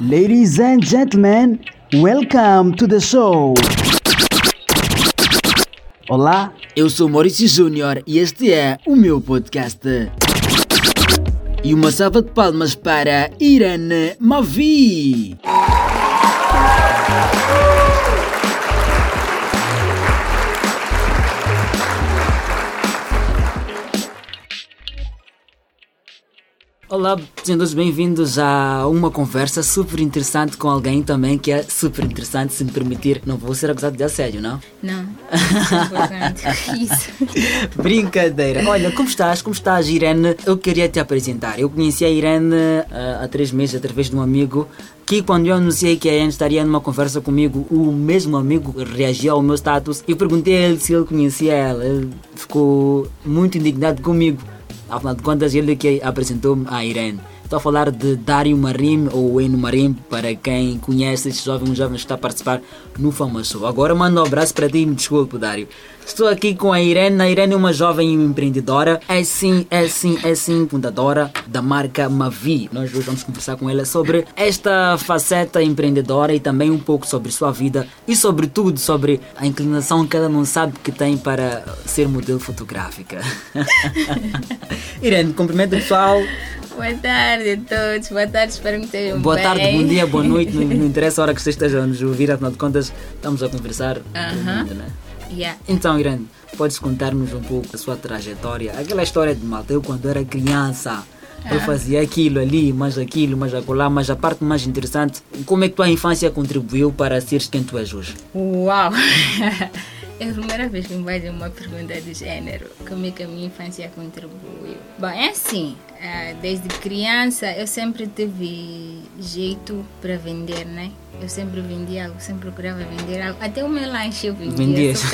Ladies and gentlemen, welcome to the show. Olá, Eu sou Maurício Júnior e este é o meu podcast. E uma salva de palmas para Irene Mavi. Olá, sejam todos bem-vindos a uma conversa super interessante com alguém também que é super interessante, se me permitir. Não vou ser acusado de assédio, não? Não, importante. Isso. Brincadeira. Olha, como estás? Como estás, Irene? Eu queria te apresentar. Eu conheci a Irene ah, há três meses através de um amigo que quando eu anunciei que a Irene estaria numa conversa comigo, o mesmo amigo reagiu ao meu status e perguntei a ele se ele conhecia ela. Ele ficou muito indignado comigo. Afinal de contas, ele que apresentou a Irene. Estou a falar de Dário Marim ou Eno Marim, para quem conhece este jovem, um jovem que está a participar no Fama Show. Agora mando um abraço para ti me desculpe, Dário. Estou aqui com a Irene. A Irene é uma jovem empreendedora. É sim, é sim, é sim, fundadora da marca Mavi. Nós hoje vamos conversar com ela sobre esta faceta empreendedora e também um pouco sobre sua vida e, sobretudo, sobre a inclinação que ela não sabe que tem para ser modelo fotográfica. Irene, cumprimento pessoal. Boa tarde a todos, boa tarde, espero que estejam Boa bem. tarde, bom dia, boa noite, não, não interessa a hora que vocês estejam a nos ouvir, afinal de contas, estamos a conversar. Aham. né? Yeah. Então, Irene, podes contar-nos um pouco da sua trajetória? Aquela história de malta, eu quando era criança, eu Ah. fazia aquilo ali, mais aquilo, mais acolá, mas a parte mais interessante, como é que tua infância contribuiu para seres quem tu és hoje? Uau! É a primeira vez que me fazem uma pergunta de género. Como é que a minha infância contribuiu? Bom, é assim. ah, Desde criança eu sempre tive jeito para vender, né? Eu sempre vendia algo, sempre procurava vender algo. Até o meu lanche eu vendia. Vendias?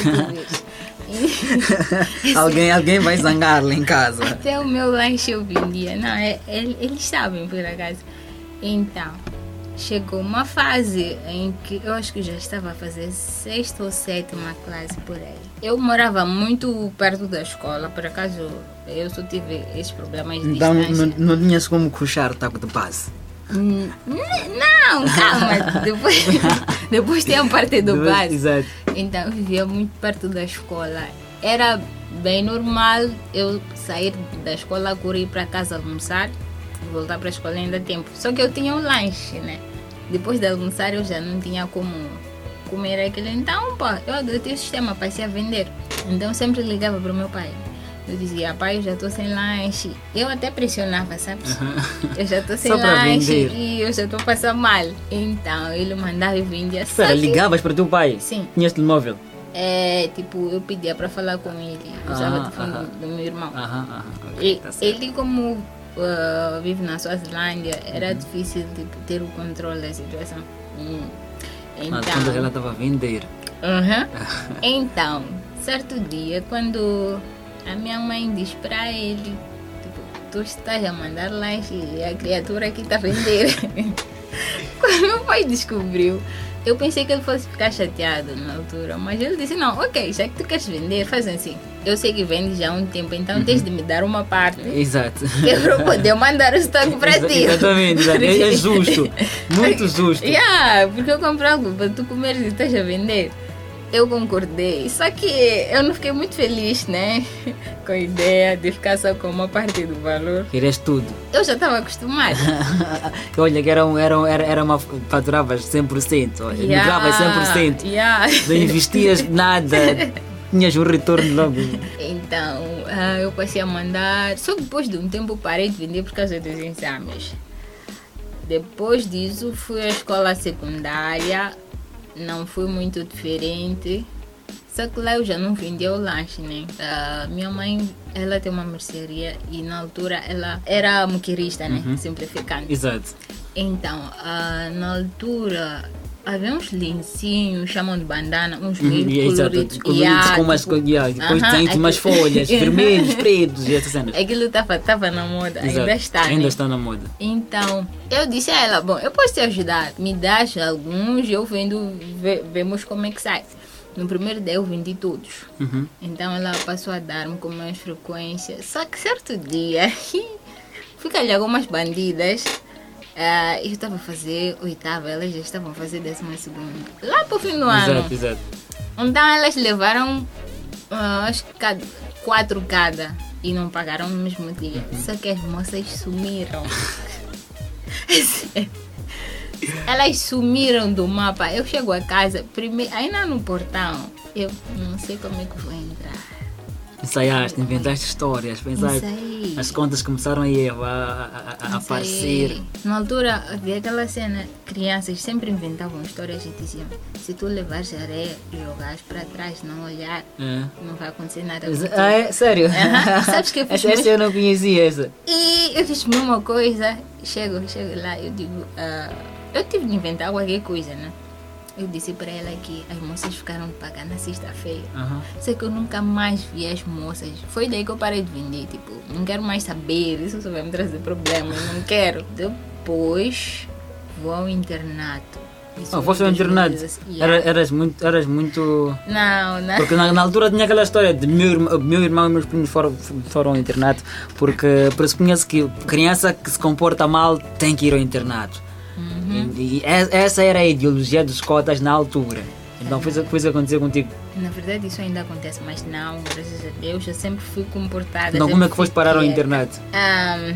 E- alguém, alguém vai zangar lá em casa. Até o meu lanche eu vendia. Não, é, é- eles sabem por acaso. Então, chegou uma fase em que eu acho que já estava a fazer sexta ou sétima classe por aí. Eu morava muito perto da escola, por acaso eu só tive esses problemas de Então não, não tinhas como puxar o taco de paz. Hum, Não, calma. Depois, depois tem a parte do base. Exato. Então eu vivia muito perto da escola. Era bem normal eu sair da escola, correr para casa almoçar voltar para a escola ainda tempo. Só que eu tinha um lanche, né? Depois de almoçar eu já não tinha como comer aquilo. Então, pô, eu adotei o sistema, passei a vender. Então eu sempre ligava para o meu pai. Eu dizia, pai, eu já estou sem lanche. Eu até pressionava, sabes? Eu já estou sem lanche vender. e eu já estou passando mal. Então ele mandava e vendia. Só Espera, que- ligavas para o teu pai? Sim. Tinhas telemóvel? é, tipo, eu pedia para falar com ele, usava Ah, o telefone do, meu irmão. Aham, aham. ok, E, tá ele, como ah, vive na Suazilândia, era Uhum. difícil tipo, ter o controle da situação. Hum. Mas quando ela Então, estava a vender. Aham. então, certo dia, quando a minha mãe diz para ele, tipo, tu estás a mandar lanche e a criatura aqui está a vender. quando meu pai descobriu, eu pensei que ele fosse ficar chateado na altura, mas ele disse, não, ok, já que tu queres vender, faz assim. Eu sei que vende já há um tempo, então tens de me dar uma parte. Exato. Eu poder mandar o estoque para ti. Exatamente, exato. é, é justo. Muito justo. Yeah, porque eu comprei algo para tu comeres e estás a vender. Eu concordei. Só que eu não fiquei muito feliz, né? Com a ideia de ficar só com uma parte do valor. Querias tudo. Eu já estava acostumada. Olha, que era, um- era, um- era, era uma. faturavas 100%. Olha, lucravas 100%. Yeah. Não investias nada. Tinhas um retorno logo. Então, ah, eu passei a mandar. Só depois de um tempo parei de vender por causa dos exames. Depois disso, fui à escola secundária. Não foi muito diferente. Só que lá eu já não vendia o lanche, né? Ah, minha mãe, ela tem uma mercearia e na altura ela era moquirista, né? Simplificando. Exato. Então, ah, na altura havia uns lencinhos, chamam de bandana, uns Uhum, meio exato. coloridos. Coloridos Yeah, com umas tipo, yeah, depois aham, tem umas folhas, vermelhos, pretos e essas cenas. Aquilo estava tava na moda, Exato. ainda está. Ainda né? está na moda. Então, eu disse a ela, bom, eu posso te ajudar. Me das alguns, eu vendo, ve- vemos como é que sai. No primeiro dia eu vendi todos. Uhum. Então ela passou a dar-me com mais frequência. Só que certo dia, fui calhar algumas bandidas Ah, eu estava a fazer oitava, elas já estavam a fazer décima segunda. Lá para o fim do ano. Exato, exato. Então elas levaram ah, acho que quatro cada e não pagaram no mesmo dia. Só que as moças sumiram. elas sumiram do mapa. Eu chego a casa, primeiro, ainda no portão, eu não sei como é que vou entrar. Ensaiaste, inventaste histórias, pensaste. As contas começaram a, a, a- a aparecer. Na altura havia aquela cena, crianças sempre inventavam histórias e diziam: se tu levares areia e jogares para trás, não olhar, É. não vai acontecer nada. Exa- contigo." Ah, é? Sério? Aham. Sabes que eu fiz essa, eu não conhecia essa. E eu fiz mesma coisa. Chego, chego lá, eu digo: ah, eu tive de inventar qualquer coisa, né? Eu disse para ela que as moças ficaram de pagar na sexta-feira. Aham. Sei que eu nunca mais vi as moças. Foi daí que eu parei de vender. Tipo, não quero mais saber. Isso só vai me trazer problemas. Não quero. Depois vou ao internato. Isso Oh, foi foste ao internato. 2016. Era, Yeah. eras muito. Eras muito... Não, não. Porque na, na altura tinha aquela história de meu, irmão- meu irmão e meus primos foram, foram ao internato porque pressupunha-se que criança que se comporta mal tem que ir ao internato. Uhum. E, e es- essa era a ideologia dos cotas na altura. Então foi, isso- foi isso que aconteceu contigo. Na verdade, isso ainda acontece, mas não, graças a Deus, eu sempre fui comportada. Então como é que foste parar ao internato? Ahm,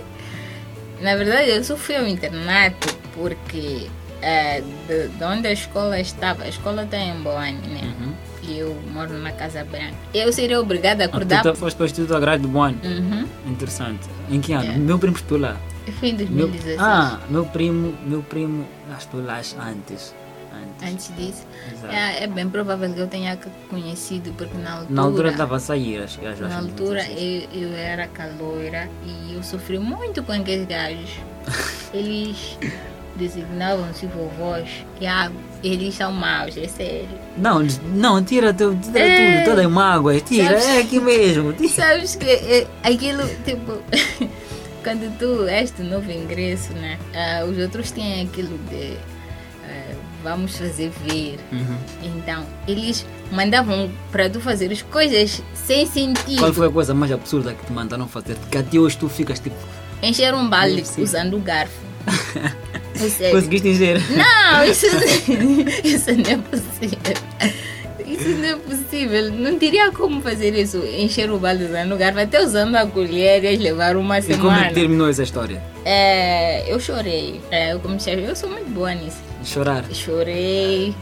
na verdade, eu só fui ao internato porque eh, de, de onde a escola estava, a escola está em Boane, né? Uhum. E eu moro na Casa Branca. Eu seria obrigada a Ah, acordar. tu, tu foste para o Instituto Agrário de Boane. Uhum. Interessante. Em que ano? Yeah. Meu primo estudou lá. Fui em Meu, 2016. ah, meu primo, meu primo ah, estudou lá antes. Antes. Antes disso, Exato. é, é bem provável que eu tenha conhecido, porque na altura. Na altura estava a sair, acho acho Na altura 2016. eu, eu era caloira e eu sofri muito com aqueles gajos. Eles designavam-se vovós e ah, eles são maus, é sério. Não, não, tira, tu- tira É. tudo, todas as mágoas, tira, Sabes- é aqui mesmo. Tira. Sabes que é, aquilo, tipo, quando tu és de novo ingresso, né? ah, os outros têm aquilo de ah, vamos fazer ver. Uhum. Então, eles mandavam para tu fazer as coisas sem sentido. Qual foi a coisa mais absurda que te mandaram fazer? Porque até hoje tu ficas tipo, Encher um balde usando o garfo. É sério. conseguiste encher? Não, isso, isso não é possível. Isso não é possível. Não teria como fazer isso. Encher o balde usando o garfo, até usando a colher e levar uma E como é semana. que terminou essa história? É, eu chorei. É, eu comecei, eu sou muito boa nisso. Chorar. Chorei.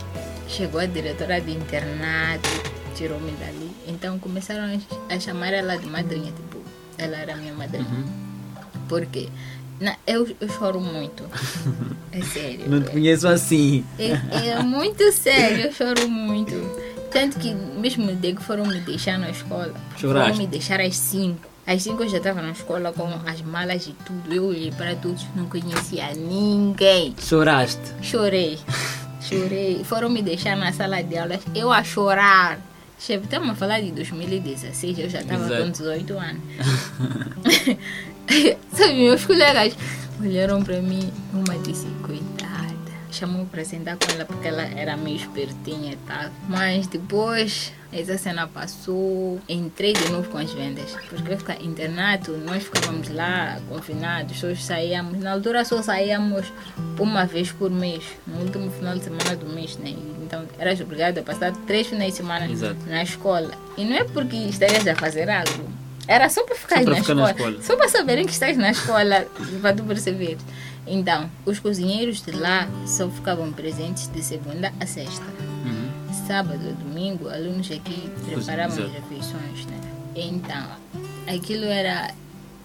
Chegou a diretora de internato, tirou-me dali. Então começaram a- chamar ela de madrinha, tipo, ela era minha madrinha. Uhum. Porque na- eu, eu choro muito. É sério. Não te conheço assim. É, é muito sério, eu choro muito. Tanto que mesmo de que foram me deixar na escola, Choraste? foram me deixar às 5. Às 5 eu já estava na escola com as malas e tudo. Eu olhei para todos, não conhecia ninguém. Choraste. Chorei, chorei. Foram me deixar na sala de aulas, eu a chorar. Chefe, estamos a falar de 2016, eu já estava com 18 anos. Sabe, meus colegas olharam para mim, uma disse, coitada. Chamou para sentar com ela porque ela era meio espertinha e tal. Mas depois essa cena passou, entrei de novo com as vendas. Porque ficar internato, nós ficávamos lá confinados, só saíamos. Na altura só saíamos uma vez por mês, no último final de semana do mês, né? Então eras obrigado a passar três finais de semana Exato. na escola. E não é porque estarias a fazer algo. Era só para ficar, Só para na, ficar na escola. escola. Só para saberem que estás na escola, para tu perceber. Então, os cozinheiros de lá só ficavam presentes de segunda a sexta. Uhum. Sábado domingo, alunos aqui preparavam as exato. refeições, né? Então, aquilo era...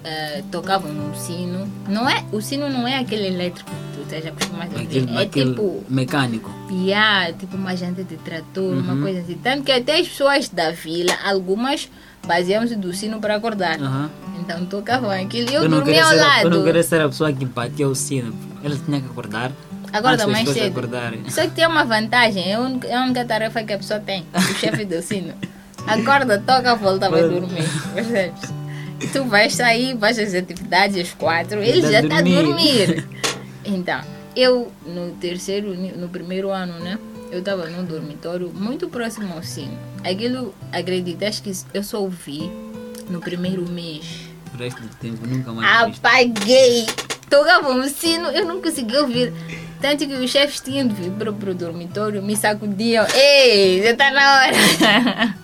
eh, tocavam um sino. Não é, o sino não é aquele elétrico que tu estás acostumado a ver. Aquele, É aquele tipo... mecânico. Yeah, tipo uma janta de trator, Uhum. uma coisa assim. Tanto que até as pessoas da vila, algumas baseavam-se do sino para acordar. Então tocavam aquilo e eu, Eu dormia ao ser, a- lado. eu não queria ser a pessoa que batia o sino. Ela tinha que acordar. Acorda mais cedo. acordarem. Só que tem uma vantagem, é a única, é tarefa que a pessoa tem, o chefe do sino. Acorda, toca, volta, vai dormir. Percebes? Tu vais sair, vais às atividades às quatro, ele já está a dormir. Então, eu no terceiro, no primeiro ano, né? Eu estava num dormitório muito próximo ao sino. Aquilo, acreditas que eu só ouvi no primeiro mês. O resto do tempo nunca mais. Apaguei tocava um sino, eu não conseguia ouvir. Tanto que os chefes tinham de vir para o dormitório, me sacudiam. Ei, já está na hora.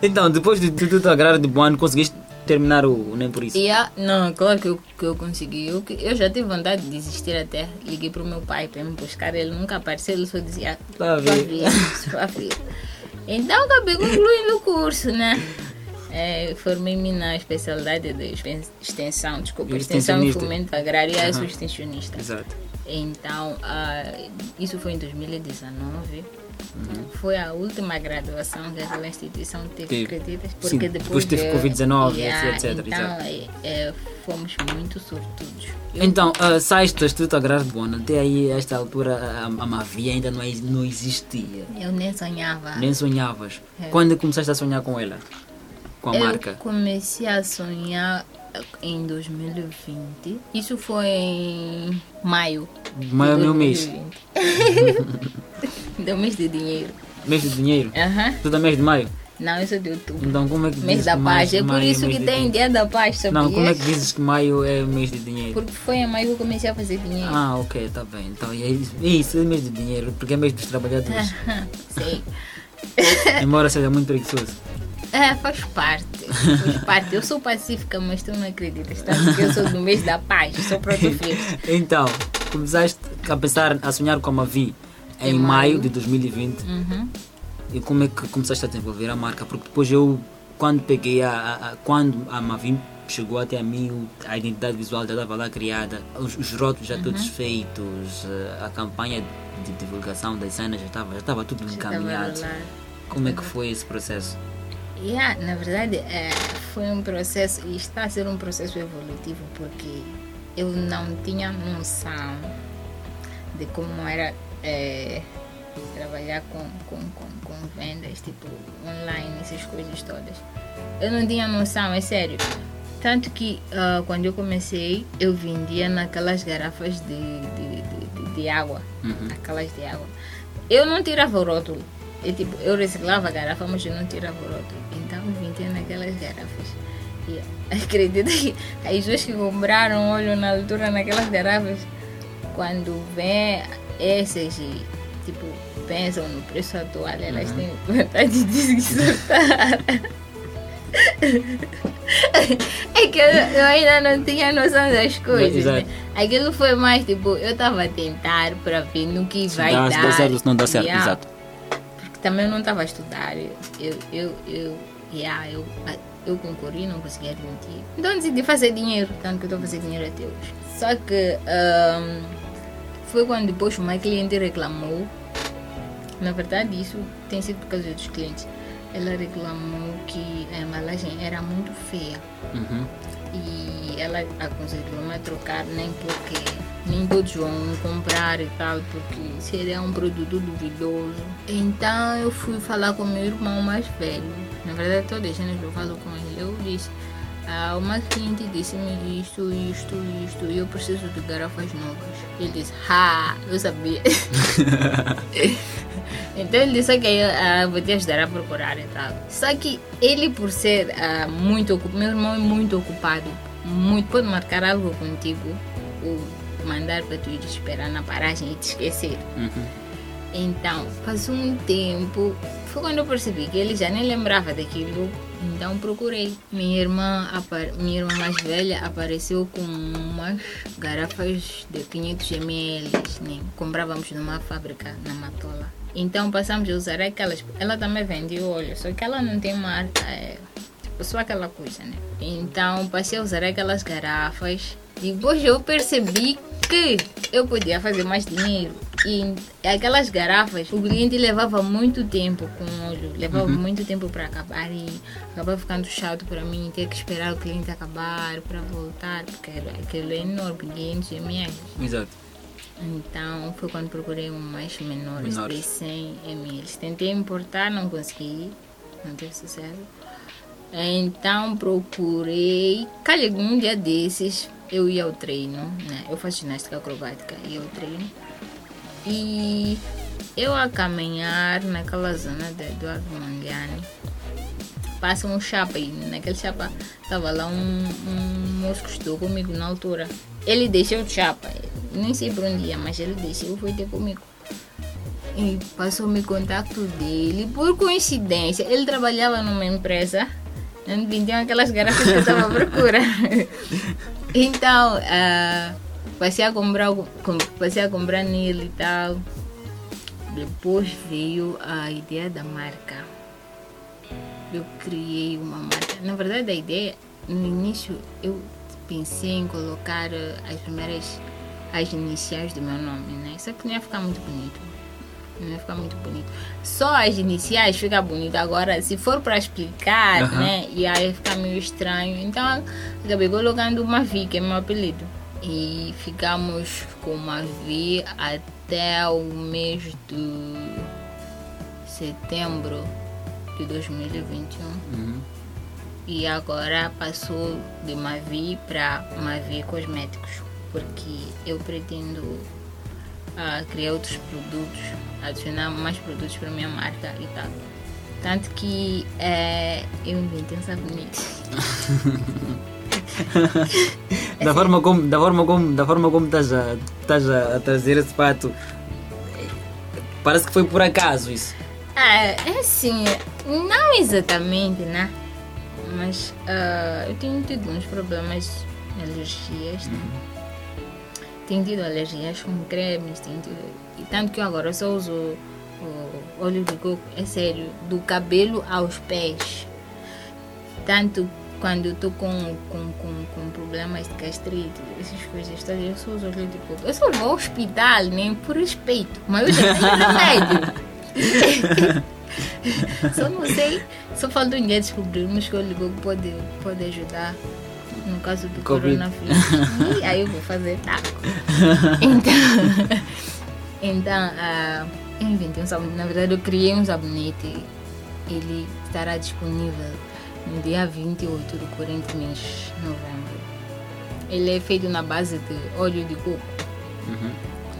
Então, depois de tudo tu agrar de bom ano, conseguiste terminar o Nem Por Isso? Yeah, não, claro que eu, que eu consegui. Eu, eu já tive vontade de desistir até. Liguei para o meu pai para me buscar. Ele nunca apareceu, ele só dizia: filha." Então acabei concluindo o curso, né? É, Formei-me na especialidade de extensão, desculpa, extensão e fomento agrário e eu sou Aham. extensionista. Exato. Então, ah, isso foi em 2019. Uhum. Foi a última graduação que aquela instituição teve, Teve. acreditas? Sim, depois teve veio- Covid-19, Yeah, etc, Então, é, é, fomos muito sortudos. Eu- Então, uh, sais do Instituto Agrário de Bona, até aí, a esta altura, a, a Mavia ainda não, não existia. Eu nem sonhava. Nem sonhavas. É. Quando começaste a sonhar com ela? Com a eu marca? comecei a sonhar em 2020. Isso foi em maio. Maio é meu mês. 2020. Deu mês de dinheiro. Mês de dinheiro? Aham. Tudo é mês de maio? Não, isso é de outubro. Então, como é que Mês da que paz. É por maio isso mês que tem dia da paz? Não, como é que dizes que maio é mês de dinheiro? Porque foi em maio que eu comecei a fazer dinheiro. Ah, ok, tá bem. Então, é isso, é isso, é mês de dinheiro, porque é mês dos trabalhadores. Sei. embora seja muito preguiçoso. É, faz parte. Faz parte. Eu sou pacífica, mas tu não acreditas. Tanto que eu sou do mês da paz. Sou proto-flores. Então, começaste a pensar, a sonhar com a Mavi em, Em maio maio. de 2020. Uhum. E como é que começaste a desenvolver a marca? Porque depois eu, quando peguei a, a- a- quando a Mavim chegou até a mim, a identidade visual já estava lá criada, os, os rótulos já todos Uhum. feitos, eh, a campanha de divulgação das cenas já estava, já estava tudo Já encaminhado. Como é que foi esse processo? Yeah, na verdade, é, foi um processo, e está a ser um processo evolutivo, porque eu não tinha noção de como era é, trabalhar com, com, com, com vendas, tipo, online, essas coisas todas. Eu não tinha noção, é sério. Tanto que ah, quando eu comecei, eu vendia naquelas garrafas de, de, de, de- de água. Uhum. Aquelas de água. Eu não tirava o rótulo. Eu, tipo, eu reciclava a garrafa, mas eu não tirava o rótulo. Eu vendia naquelas garrafas. E acredita que as pessoas que compraram óleo na altura naquelas garrafas, quando vê essas e tipo, pensam no preço atual, elas têm vontade de se soltar. É que eu, eu ainda não tinha noção das coisas. Né? Aquilo foi mais tipo, eu estava a tentar para ver no que Se vai dá, dar. se dá certo se não dá certo, Yeah. exato. Porque também eu não estava a estudar. Eu, eu, eu, yeah, eu, eu concorri, não conseguia admitir. Então decidi fazer dinheiro, tanto que eu estou a fazer dinheiro até hoje. Só que ahm, foi quando depois uma cliente reclamou. Na verdade, isso tem sido por causa dos clientes. Ela reclamou que a embalagem era muito feia Uhum. E ela aconselhou-me a trocar nem porque nem todos vão comprar e tal porque seria um produto duvidoso. Então eu fui falar com meu irmão mais velho. Na verdade todas as vezes eu falo com ele. Eu disse ah, uma cliente disse-me isto, isto, isto e eu preciso de garrafas novas. Ele disse, ha, eu sabia então ele disse que ah, vou te ajudar a procurar e tal. Só que ele, por ser ah, muito ocupado, meu irmão é muito ocupado, muito, pode marcar algo contigo ou mandar para tu ir esperar na paragem e te esquecer. Uhum. Então, passou um tempo, foi quando eu percebi que ele já nem lembrava daquilo, então procurei. Minha irmã, minha irmã mais velha apareceu com umas garrafas de 500 ml, né? comprávamos numa fábrica na Matola. Então passamos a usar aquelas. Ela também vende óleo, só que ela não tem marca, é tipo, só aquela coisa, né? Então passei a usar aquelas garrafas. Depois eu percebi que eu podia fazer mais dinheiro. E aquelas garrafas, o cliente levava muito tempo com o óleo, levava muito tempo para acabar e acabava ficando chato para mim ter que esperar o cliente acabar para voltar, porque aquilo é enorme, 500 ml. Exato. Então foi quando procurei um mais Menores. de 100 ml. Tentei importar, não consegui, não teve sucesso. Então procurei. Calha um dia desses eu ia ao treino, né? Eu faço ginástica acrobática, ia ao treino. E eu a caminhar naquela zona de Eduardo Mangiani. Passa um chapa e naquele chapa estava lá um, um moço que estudou comigo na altura. Ele deixou de chapa. Nem sei por onde ia, mas ele deixou, foi ter comigo. E passou-me contato dele. Por coincidência, ele trabalhava numa empresa onde vendiam aquelas garrafas que eu estava à procura. então, ah, passei, a comprar, o- com- passei a comprar nele e tal. Depois veio a ideia da marca. Eu criei uma marca. Na verdade, a ideia, no início, eu pensei em colocar eh, as primeiras, as iniciais do meu nome, né? Só que não ia ficar muito bonito. Não ia ficar muito bonito. Só as iniciais fica bonito. Agora, se for para explicar, Aham. né? Ia ficar meio estranho. Então, acabei colocando uma V, que é meu apelido. E ficamos com uma V até o mês de setembro de 2021. Uhum. E agora passou de Mavi para Mavi Cosméticos, porque eu pretendo ah, criar outros produtos, adicionar mais produtos para minha marca e tal. Tanto que eh, eu inventei um sabonete. Da forma como, da forma como, da forma como estás a, estás a, trazer esse fato, parece que foi por acaso isso. Ah, é assim, não exatamente, né? Mas ah, eu tenho tido uns problemas de alergias, né? Tenho tido alergias com cremes, tenho tido... E tanto que eu agora só uso o óleo de coco, é sério, do cabelo aos pés. Tanto quando eu estou com, com, com, com problemas de gastrite, essas coisas, todas, eu só uso óleo de coco. Eu só vou ao hospital, nem por respeito, mas eu já tenho remédio. só não sei, só falta um dia descobrirmos que o coco pode, pode ajudar no caso do Covid. coronavírus. E aí eu vou fazer taco. Então, então ah, eu inventei um sabonete. Na verdade, eu criei um sabonete. Ele estará disponível no dia 28 do corrente mês de novembro. Ele é feito na base de óleo de coco. Uhum.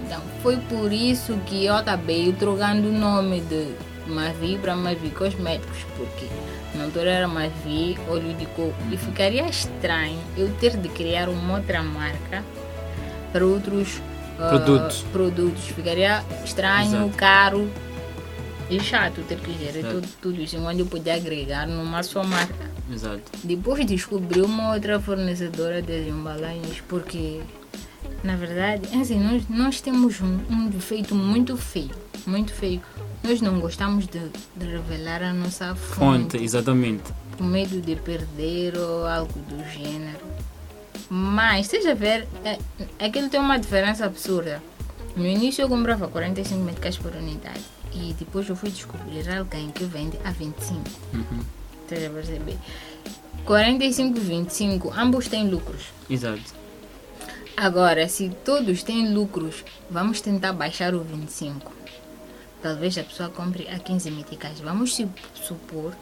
Então, foi por isso que eu acabei trocando o nome de Mavi para Mavi Cosméticos, porque na altura era Mavi Óleo de Coco. E ficaria estranho eu ter de criar uma outra marca para outros ah, Produtos. produtos. Ficaria estranho, Exato. caro e chato ter que gerir Exato. tudo, tudo isso, onde eu podia agregar numa só marca. Exato. Depois descobri uma outra fornecedora de embalagens, porque na verdade, assim, nós, nós temos um, um defeito muito feio, muito feio. Nós não gostamos de, de revelar a nossa fonte, Fonte, exatamente. por medo de perder ou algo do gênero. Mas, seja ver, é, aquilo tem uma diferença absurda. No início eu comprava 45 meticais por unidade e depois eu fui descobrir alguém que vende a 25. Uhum. Estás a perceber? 45 e 25, ambos têm lucros. Exato. Agora, se todos têm lucros, vamos tentar baixar o 25. Talvez a pessoa compre a 15 meticais. Vamos su- supor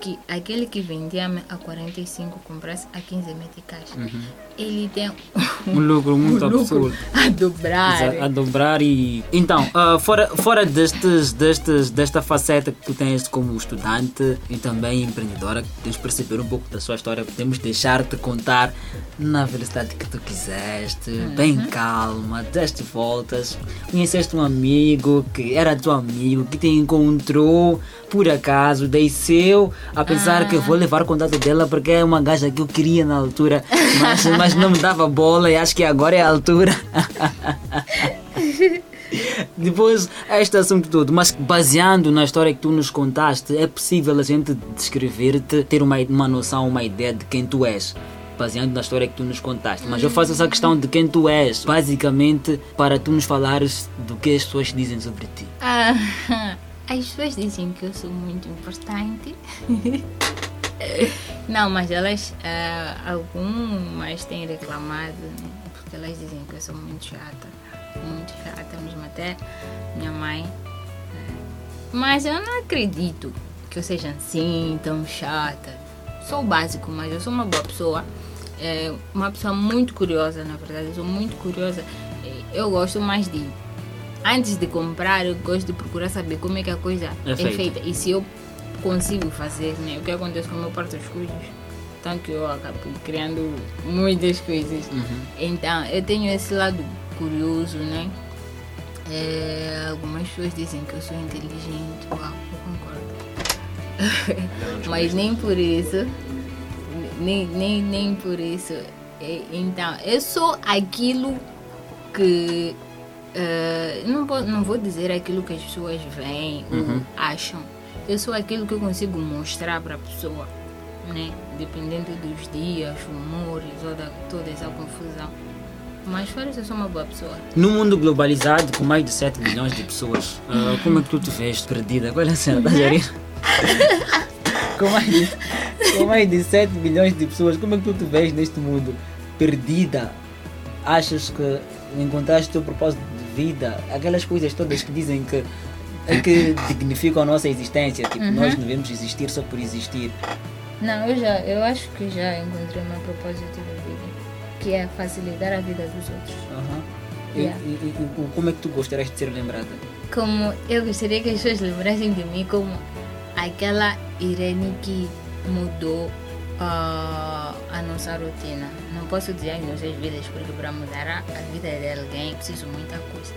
que aquele que vendia a 45 comprasse a 15 meticais. Ele tem Um lucro muito um lucro absurdo. a dobrar. A dobrar e então ah, fora fora destes, destes desta faceta que tu tens como estudante e também empreendedora que tens de perceber um pouco da sua história. Podemos deixar-te contar na velocidade que tu quiseste bem calma deste voltas. Conheceste um amigo que era teu amigo que te encontrou por acaso desceu a pensar que vou levar o contato dela porque é uma gaja que eu queria na altura. Mas, mas não me dava bola e acho que agora é a altura Depois, este assunto todo, mas baseando na história que tu nos contaste, é possível a gente descrever-te, ter uma, uma noção, uma ideia de quem tu és. Baseando na história que tu nos contaste. Mas eu faço essa questão de quem tu és, basicamente, para tu nos falares do que as pessoas dizem sobre ti. Ah, as pessoas dizem que eu sou muito importante. Não, mas elas, ah, algumas têm reclamado, né? porque elas dizem que eu sou muito chata. Muito chata mesmo, até minha mãe. eh, Mas eu não acredito que eu seja assim, tão chata. Sou básico, mas eu sou uma boa pessoa. É uma pessoa muito curiosa, na verdade. Eu sou muito curiosa. Eu gosto mais de antes de comprar, eu gosto de procurar saber como é que a coisa É é feita. feita. E se eu consigo fazer, né? O que acontece com o meu porta dos coisas. Então que eu acabo criando muitas coisas. Uhum. Então eu tenho esse lado curioso, né? É, algumas pessoas dizem que eu sou inteligente. Uau, eu concordo. Mas nem por isso. Nem, nem, nem por isso. É, Então, eu sou aquilo que. eh, não, vou, não vou dizer aquilo que as pessoas veem ou acham. Eu sou aquilo que eu consigo mostrar para a pessoa, né? Dependendo dos dias, humores, toda, toda essa confusão. Mas fora isso, eu sou uma boa pessoa. No mundo globalizado, com mais de 7 bilhões de pessoas, ah, como é que tu te vês perdida? Qual é a cena? Estás a rir? com, mais de, com mais de 7 bilhões de pessoas, como é que tu te vês neste mundo? Perdida? Achas que encontraste o teu propósito de vida? Aquelas coisas todas que dizem que, que dignificam a nossa existência. Tipo, nós não devemos existir só por existir. Não, eu já, eu acho que já encontrei meu propósito de vida, que é facilitar a vida dos outros. E- Yeah. E, e- e como é que tu gostarias de ser lembrada? Como eu gostaria que as pessoas lembrassem de mim como aquela Irene que mudou ah, a nossa rotina. Não posso dizer as nossas vidas, porque para mudar a, vida de alguém preciso muita coisa.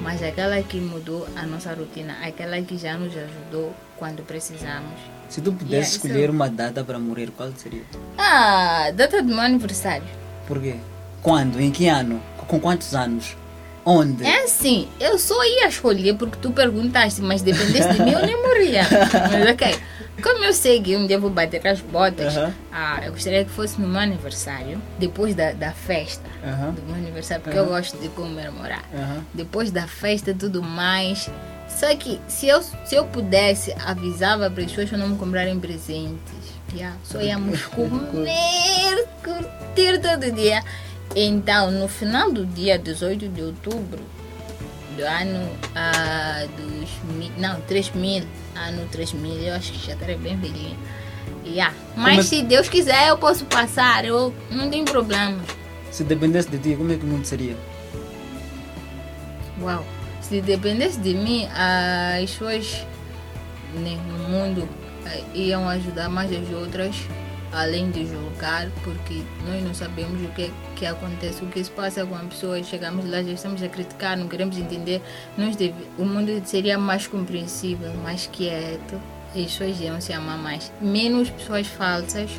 Mas aquela que mudou a nossa rotina, aquela que já nos ajudou quando precisamos. Se tu pudesse Yeah, isso- escolher uma data para morrer, qual seria? Ah, data do meu aniversário. Por quê? Quando? Em que ano? Com quantos anos? Onde? É assim, eu só ia escolher porque tu perguntaste, mas dependesse de mim eu nem morria. Mas ok. Como eu sei que um dia vou bater as botas, ah, eu gostaria que fosse no meu aniversário, depois da, da festa do meu aniversário, porque eu gosto de comemorar. Depois da festa e tudo mais. Só que se eu, se eu pudesse, avisava para as pessoas para não me comprarem presentes. Yeah, só íamos comer, curtir todo dia. Então, no final do dia 18 de outubro do ano ah, 2000, não, 3000, ano 3000, eu acho que já estarei bem velhinha. Yeah. Mas é- se Deus quiser, eu posso passar, eu não tem problema. Se dependesse de ti, como é que o mundo seria? Uau! Se dependesse de mim, as pessoas né, no mundo eh, iam ajudar mais as outras, além de julgar, porque nós não sabemos o que, que acontece, o que se passa com as pessoas. Chegamos lá, já estamos a criticar, não queremos entender. Nós deve, o mundo seria mais compreensível, mais quieto, e as pessoas iam se amar mais. Menos pessoas falsas,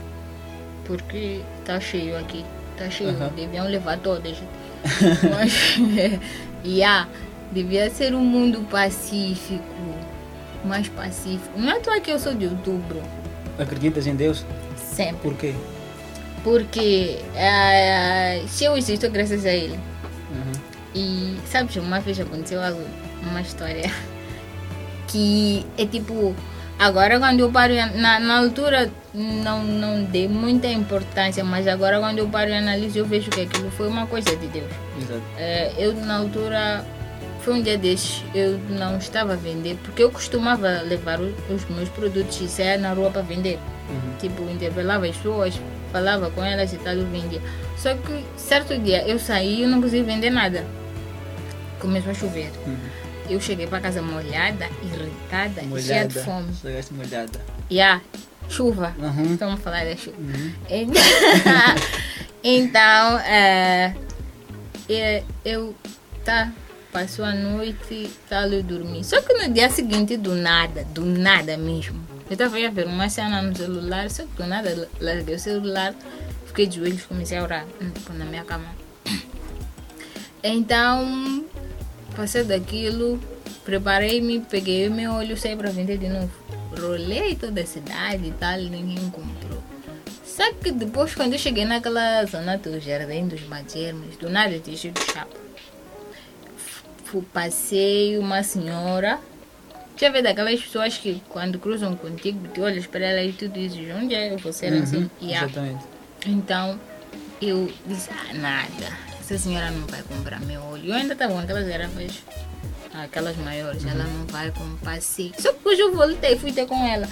porque está cheio aqui. Está cheio, deviam levar todas. Mas, yeah, devia ser um mundo pacífico, mais pacífico. Não é à toa que eu sou de outubro, Acreditas em Deus? Sempre. Por quê? Porque eh, se eu existo graças a ele. Uhum. E sabes, uma vez aconteceu algo, uma história que é tipo, agora quando eu paro, na, na altura não, não dei muita importância, mas agora quando eu paro e analiso eu vejo que aquilo foi uma coisa de Deus. Exato. Eh, eu na altura foi um dia desses, eu não estava a vender, porque eu costumava levar os meus produtos e sair na rua para vender. Uhum. Tipo, interpelava as pessoas, falava com elas e tal, eu vendia. Só que certo dia eu saí e eu não consegui vender nada. Começou a chover. Uhum. Eu cheguei para casa molhada, irritada, e cheia de Molhada. fome. Chegaste molhada. E a chuva. Uhum. Estamos a falar da chuva. Uhum. então, é, é, eu tá, passou a noite, tal, eu dormi. Só que no dia seguinte, do nada, do nada mesmo. Eu estava a ver uma cena no celular, só que do nada larguei o celular, fiquei de joelhos, comecei a orar hum, na minha cama. Então, passei daquilo, preparei-me, peguei meu olho, saí para vender de novo. Rolei toda a cidade e tal, ninguém comprou. Só que depois, quando eu cheguei naquela zona do jardim dos Magermes, do nada eu de chapa. Fu- Passei uma senhora. Já vê daquelas pessoas que quando cruzam contigo, tu olhas para ela e tu dizes, onde é você? Uhum. Assim, Exatamente. então eu disse, ah, nada, essa senhora não vai comprar meu olho. Eu ainda estava com aquelas garrafas, aquelas maiores, ela não vai comprar. Passei. Só que depois eu voltei fui ter com ela.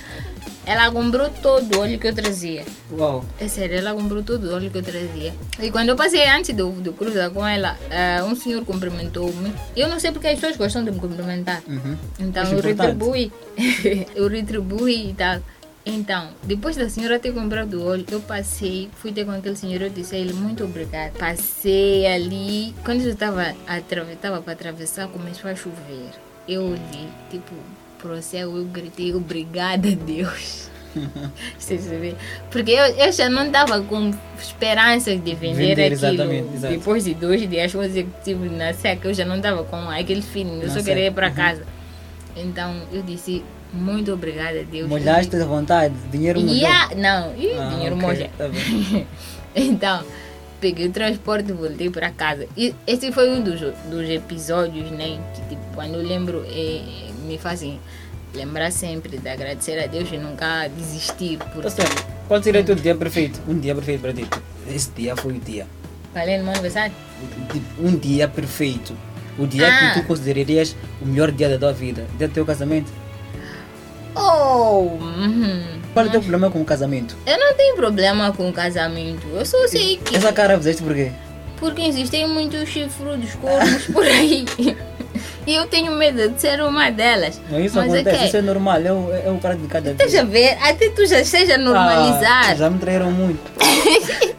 Ela comprou todo o óleo que eu trazia. Uau. É sério, ela comprou todo o óleo que eu trazia. E quando eu passei antes do, do cruzar com ela, eh, um senhor cumprimentou-me. Eu não sei porque as pessoas gostam de me cumprimentar. Uhum. Então Acho eu importante. retribuí. eu retribuí e tal. Então, depois da senhora ter comprado o óleo, eu passei, fui ter com aquele senhor, eu disse a ele muito obrigado. Passei ali, quando eu estava para atravessar, começou a chover. Eu olhei, tipo, pro céu, eu gritei obrigada Deus. Vocês vê? Porque eu, eu já não estava com esperança de vender, Vender, aquilo. exatamente, exato. Depois de dois dias consecutivos na seca, eu já não estava com aquele feeling, eu Na só queria ir para uhum. casa. Então eu disse muito obrigada Deus. Molhaste à vontade, dinheiro molhou. Yeah, não, Ih, Ah, dinheiro ok, molha. tá então, peguei o transporte e voltei para casa. E esse foi um dos, dos episódios, né? Que tipo, quando eu lembro, eh, me fazem lembrar sempre de agradecer a Deus e nunca desistir. Tá Porque certo. Qual seria o teu dia perfeito? Um dia perfeito para ti. Esse dia foi o dia. falei no meu aniversário. Um dia perfeito. O dia Ah. que tu considerarias o melhor dia da tua vida. Dia do teu casamento. Oh! uhum. Qual é o teu problema com o casamento? Eu não tenho problema com casamento. Eu só sei que. Essa cara fizeste por quê? Porque existem muitos chifrudos cornos por aí. E eu tenho medo de ser uma delas. Mas isso Mas é acontece, que- isso é normal, é o, é o cara de cada Estás a ver? Até tu já seja normalizar. Ah, já me traíram muito.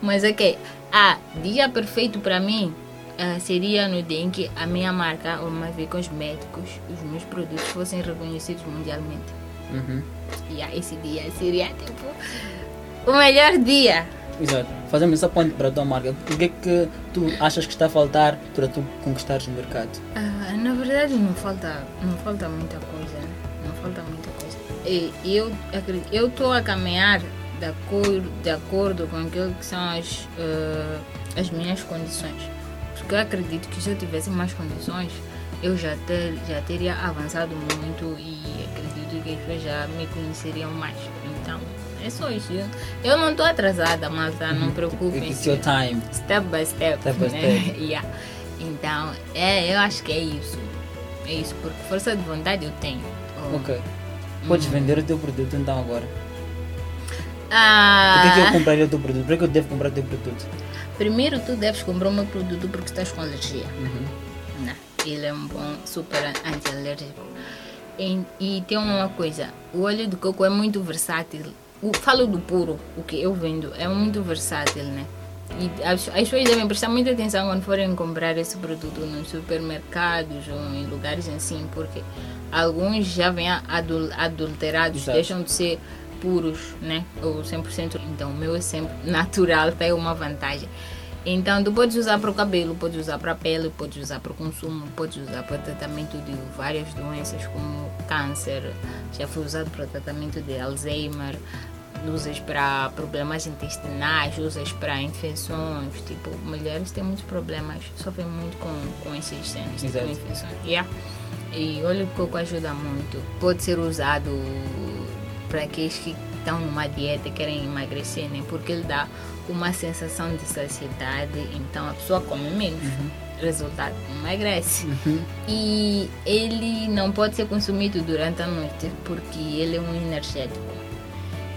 Mas ok. Ah, dia perfeito para mim ah, seria no dia em que a minha marca, ou mais bem cosméticos, os meus produtos fossem reconhecidos mundialmente. Uhum. E ah, esse dia seria tipo o melhor dia. Exato. Fazemos essa ponte para a tua marca. O que é que tu achas que está a faltar para tu conquistares o mercado? Ah, na verdade não falta, não falta muita coisa, não falta muita coisa. E eu acredito, eu estou a caminhar de acordo, de acordo com aquilo que são as, ah, as minhas condições. Porque eu acredito que se eu tivesse mais condições, eu já, ter, já teria avançado muito e acredito que as pessoas já me conheceriam mais. Então, é só isso. Eu- não estou atrasada, malta, não preocupem. It's your time. Step by step. Step by né? step. Yeah. Então, é, eu acho que é isso. É isso, porque força de vontade eu tenho. Oh. Ok. Podes vender o teu produto então agora. Ah, Por que, que eu compraria o teu produto? Por que, que eu devo comprar o teu produto? Primeiro, tu deves comprar o meu produto porque estás com alergia. Uhum. Não, ele é um bom super anti-alérgico. E, e tem uma coisa: o óleo de coco é muito versátil. O, falo do puro, o que eu vendo, é muito versátil, né? E as, as pessoas devem prestar muita atenção quando forem comprar esse produto nos supermercados ou em lugares assim, porque alguns já vêm adul, adulterados, Exato. deixam de ser puros, né? Ou 100%. Então, o meu é sempre natural, tem uma vantagem. Então, tu podes usar para o cabelo, podes usar para a pele, podes usar para o consumo, podes usar para tratamento de várias doenças como câncer, já foi usado para tratamento de Alzheimer, usas para problemas intestinais, usas para infecções, tipo, mulheres têm muitos problemas, sofrem muito com, com esses cenas, tipo, Exato. infecções. Yeah. E óleo de coco ajuda muito. Pode ser usado para aqueles que estão numa dieta e querem emagrecer, né? Porque ele dá uma sensação de saciedade, então a pessoa come menos. Resultado, emagrece. E ele não pode ser consumido durante a noite porque ele é um energético.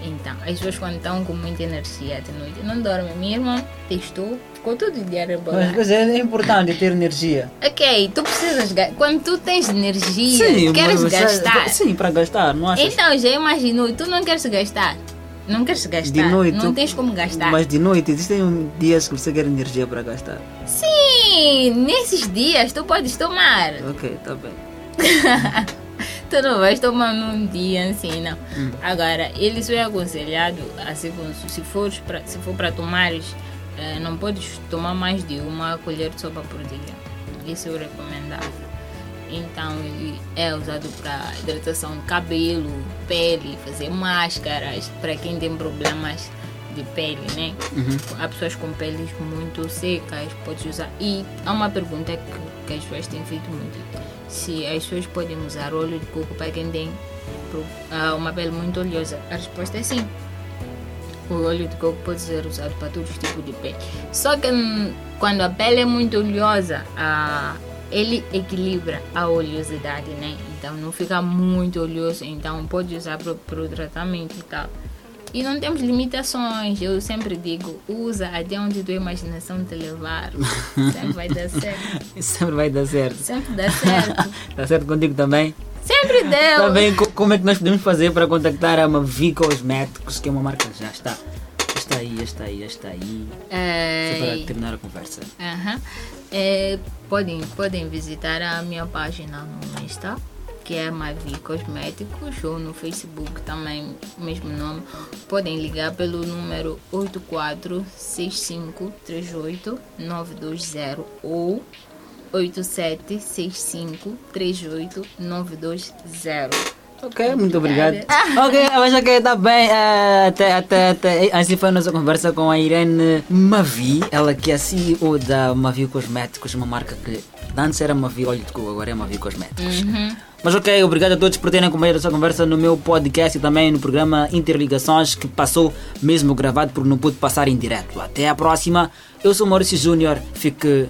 Então, as pessoas quando estão com muita energia de noite não dormem. Minha irmã testou, ficou todo dia Mas, rebolada. mas é é importante ter energia. Ok, tu precisas. Quando tu tens energia, queres mas gastar. Sim, para gastar, não achas? Então, já imaginou, tu não queres gastar. Não queres gastar. de noite. não tens como gastar. Mas de noite existem dias que você quer energia para gastar. Sim, nesses dias tu podes tomar. Ok, tá bem. Tu não vais tomar num dia assim, não. Agora, ele só é aconselhado, assim, se- pra, se for para tomares, eh, não podes tomar mais de uma colher de sopa por dia. Isso é o recomendável. Então, é usado para hidratação de cabelo, pele, fazer máscaras, para quem tem problemas de pele, né? Há pessoas com peles muito secas, pode usar. E há uma pergunta que, que as pessoas têm feito muito: se as pessoas podem usar óleo de coco para quem tem uma pele muito oleosa? A resposta é sim. O óleo de coco pode ser usado para todos os tipos de pele. Só que hum, quando a pele é muito oleosa, ele equilibra a oleosidade, né? Então não fica muito oleoso. Então pode usar para o tratamento e tal. E não temos limitações. Eu sempre digo, usa até onde tua imaginação te levar. Sempre vai dar certo. Sempre vai dar certo. Sempre dá certo. Tá certo contigo também? Sempre deu. Tá bem, co- como é que nós podemos fazer para contactar a Mavi Cosméticos, que é uma marca já está. Está aí, está aí, está aí. Só para É, terminar a conversa. É, podem, podem visitar a minha página no Insta, que é Mavi Cosméticos, ou no Facebook também, o mesmo nome. Podem ligar pelo número 846538-920 ou 876538-920. Ok, muito obrigado. ok, acho que está bem. eh, até, até, até. Assim foi a nossa conversa com a Irene Mavi, ela que é a CEO da Mavi Cosméticos, uma marca que antes era Mavi Olho de Cuba, agora é Mavi Cosméticos. Mas ok, obrigado a todos por terem acompanhado essa conversa no meu podcast e também no programa Interligações, que passou mesmo gravado porque não pude passar em direto. Até a próxima. Eu sou Maurício Júnior. Fique.